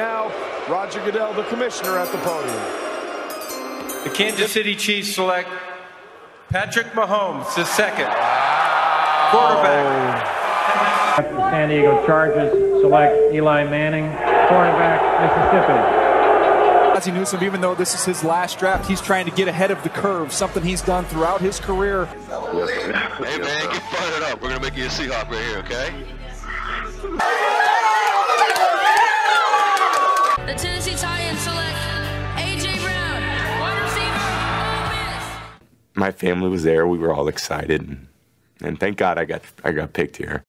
now, Roger Goodell, the commissioner, at the podium. The Kansas City Chiefs select Patrick Mahomes, the second quarterback. The San Diego Chargers select Eli Manning, quarterback, Mississippi. Ozzie Newsome, even though this is his last draft, he's trying to get ahead of the curve, something he's done throughout his career. Hey man, get fired up. We're gonna make you a Seahawk right here, okay? My family was there. We were all excited, and, and thank God I got I got picked here.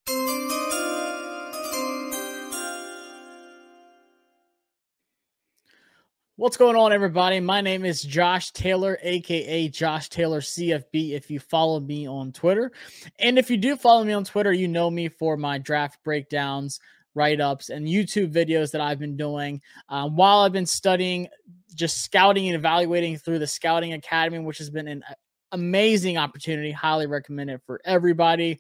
What's going on, everybody? My name is Josh Taylor, aka Josh Taylor CFB. If you follow me on Twitter, and if you do follow me on Twitter, you know me for my draft breakdowns, write ups, and YouTube videos that I've been doing um, while I've been studying, just scouting and evaluating through the Scouting Academy, which has been an amazing opportunity. Highly recommend it for everybody.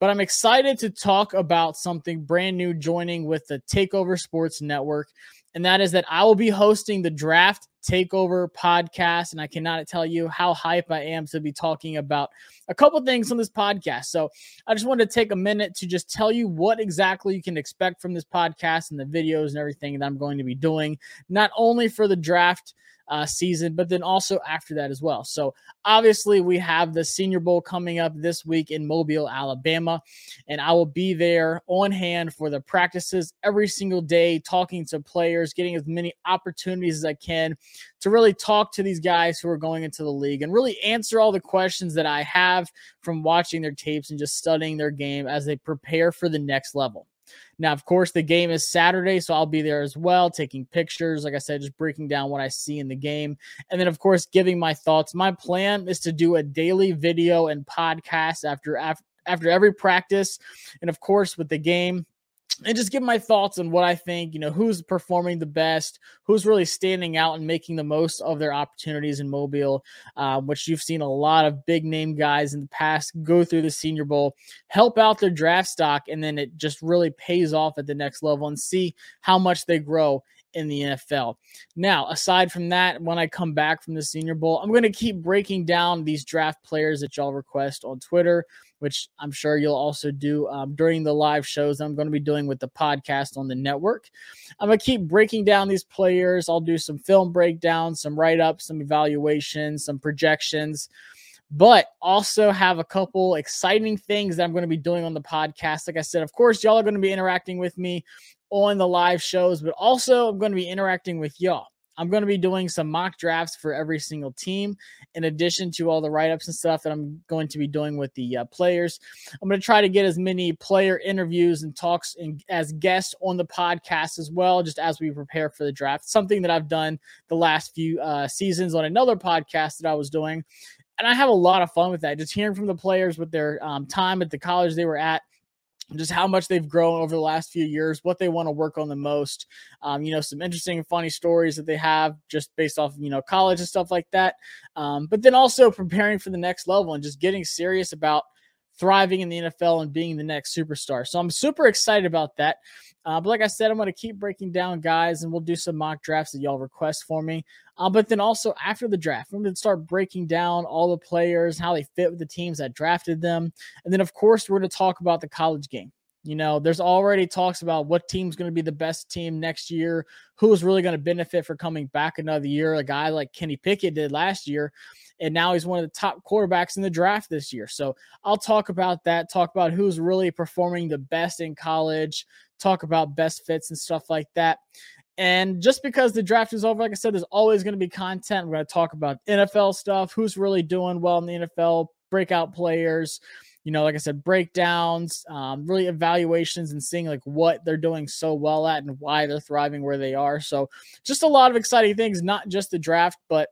But I'm excited to talk about something brand new joining with the Takeover Sports Network and that is that I will be hosting the Draft Takeover podcast. And I cannot tell you how hype I am to be talking about a couple things on this podcast. So I just wanted to take a minute to just tell you what exactly you can expect from this podcast and the videos and everything that I'm going to be doing, not only for the draft uh, season, but then also after that as well. So obviously, we have the Senior Bowl coming up this week in Mobile, Alabama, and I will be there on hand for the practices every single day, talking to players, getting as many opportunities as I can to really talk to these guys who are going into the league and really answer all the questions that I have from watching their tapes and just studying their game as they prepare for the next level. Now, of course, the game is Saturday, so I'll be there as well, taking pictures. Like I said, just breaking down what I see in the game. And then, of course, giving my thoughts. My plan is to do a daily video and podcast after, after, after every practice. And of course, with the game, and just give my thoughts on what I think, you know, who's performing the best, who's really standing out and making the most of their opportunities in Mobile, uh, which you've seen a lot of big name guys in the past go through the Senior Bowl, help out their draft stock, and then it just really pays off at the next level and see how much they grow in the NFL. Now, aside from that, when I come back from the Senior Bowl, I'm going to keep breaking down these draft players that y'all request on Twitter, which I'm sure you'll also do um, during the live shows I'm going to be doing with the podcast on the network. I'm going to keep breaking down these players. I'll do some film breakdowns, some write ups, some evaluations, some projections but also have a couple exciting things that I'm going to be doing on the podcast. Like I said, of course, y'all are going to be interacting with me on the live shows, but also I'm going to be interacting with y'all. I'm going to be doing some mock drafts for every single team, in addition to all the write ups and stuff that I'm going to be doing with the uh, players. I'm going to try to get as many player interviews and talks and as guests on the podcast as well, just as we prepare for the draft. Something that I've done the last few uh, seasons on another podcast that I was doing. And I have a lot of fun with that, just hearing from the players with their um, time at the college they were at just how much they've grown over the last few years, what they want to work on the most. Um, you know, some interesting and funny stories that they have just based off, you know, college and stuff like that. Um, but then also preparing for the next level and just getting serious about thriving in the NFL and being the next superstar. So I'm super excited about that. Uh, but like I said, I'm going to keep breaking down guys and we'll do some mock drafts that y'all request for me. Uh, but then also after the draft, I'm going to start breaking down all the players, how they fit with the teams that drafted them. And then, of course, we're going to talk about the college game. You know, there's already talks about what team's going to be the best team next year, who's really going to benefit for coming back another year. A guy like Kenny Pickett did last year, and now he's one of the top quarterbacks in the draft this year. So I'll talk about that, talk about who's really performing the best in college, talk about best fits and stuff like that. And just because the draft is over, like I said, there's always going to be content. We're going to talk about NFL stuff, who's really doing well in the NFL, breakout players, you know, like I said, breakdowns, um, really evaluations and seeing like what they're doing so well at and why they're thriving where they are. So just a lot of exciting things, not just the draft, but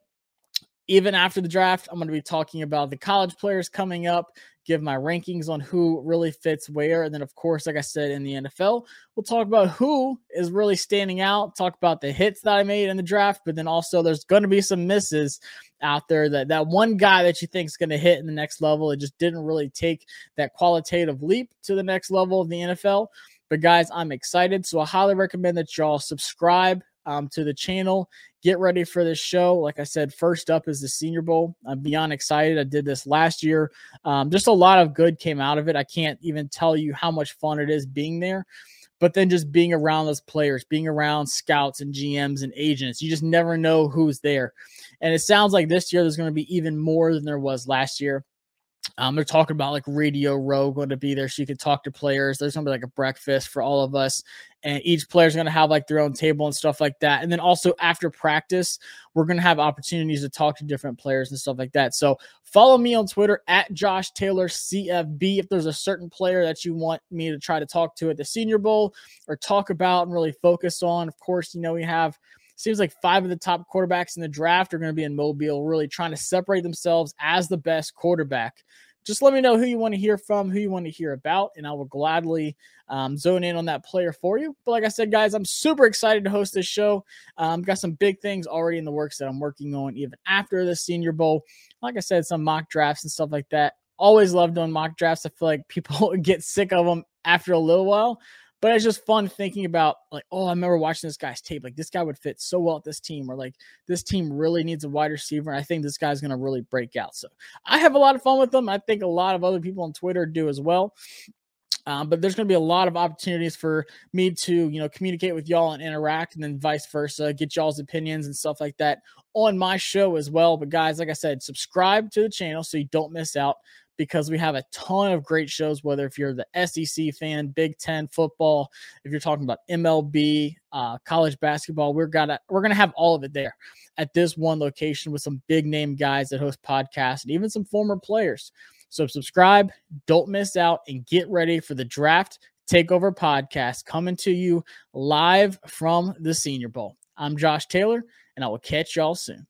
even after the draft, I'm going to be talking about the college players coming up, give my rankings on who really fits where. And then, of course, like I said, in the NFL, we'll talk about who is really standing out, talk about the hits that I made in the draft, but then also there's going to be some misses out there that that one guy that you think is going to hit in the next level, it just didn't really take that qualitative leap to the next level of the NFL. But guys, I'm excited. So I highly recommend that y'all subscribe um, to the channel. Get ready for this show. Like I said, first up is the Senior Bowl. I'm beyond excited. I did this last year. Um, just a lot of good came out of it. I can't even tell you how much fun it is being there. But then just being around those players, being around scouts and GMs and agents, you just never know who's there. And it sounds like this year there's going to be even more than there was last year. Um, they're talking about like Radio Row going to be there so you can talk to players. There's going to be like a breakfast for all of us, and each player's going to have like their own table and stuff like that. And then also after practice, we're going to have opportunities to talk to different players and stuff like that. So follow me on Twitter at Josh Taylor CFB. If there's a certain player that you want me to try to talk to at the Senior Bowl or talk about and really focus on, of course, you know, we have seems like five of the top quarterbacks in the draft are going to be in Mobile, really trying to separate themselves as the best quarterback. Just let me know who you want to hear from, who you want to hear about, and I will gladly um, zone in on that player for you. But like I said, guys, I'm super excited to host this show. Um, got some big things already in the works that I'm working on even after the Senior Bowl. Like I said, some mock drafts and stuff like that. Always love doing mock drafts. I feel like people get sick of them after a little while. But it's just fun thinking about like, oh, I remember watching this guy's tape. Like this guy would fit so well at this team, or like this team really needs a wide receiver. I think this guy's gonna really break out. So I have a lot of fun with them. I think a lot of other people on Twitter do as well. Um, but there's going to be a lot of opportunities for me to, you know, communicate with y'all and interact, and then vice versa, get y'all's opinions and stuff like that on my show as well. But guys, like I said, subscribe to the channel so you don't miss out because we have a ton of great shows. Whether if you're the SEC fan, Big Ten football, if you're talking about MLB, uh, college basketball, we're gonna we're gonna have all of it there at this one location with some big name guys that host podcasts and even some former players. So subscribe, don't miss out, and get ready for the draft takeover podcast coming to you live from the Senior Bowl. I'm Josh Taylor, and I will catch y'all soon.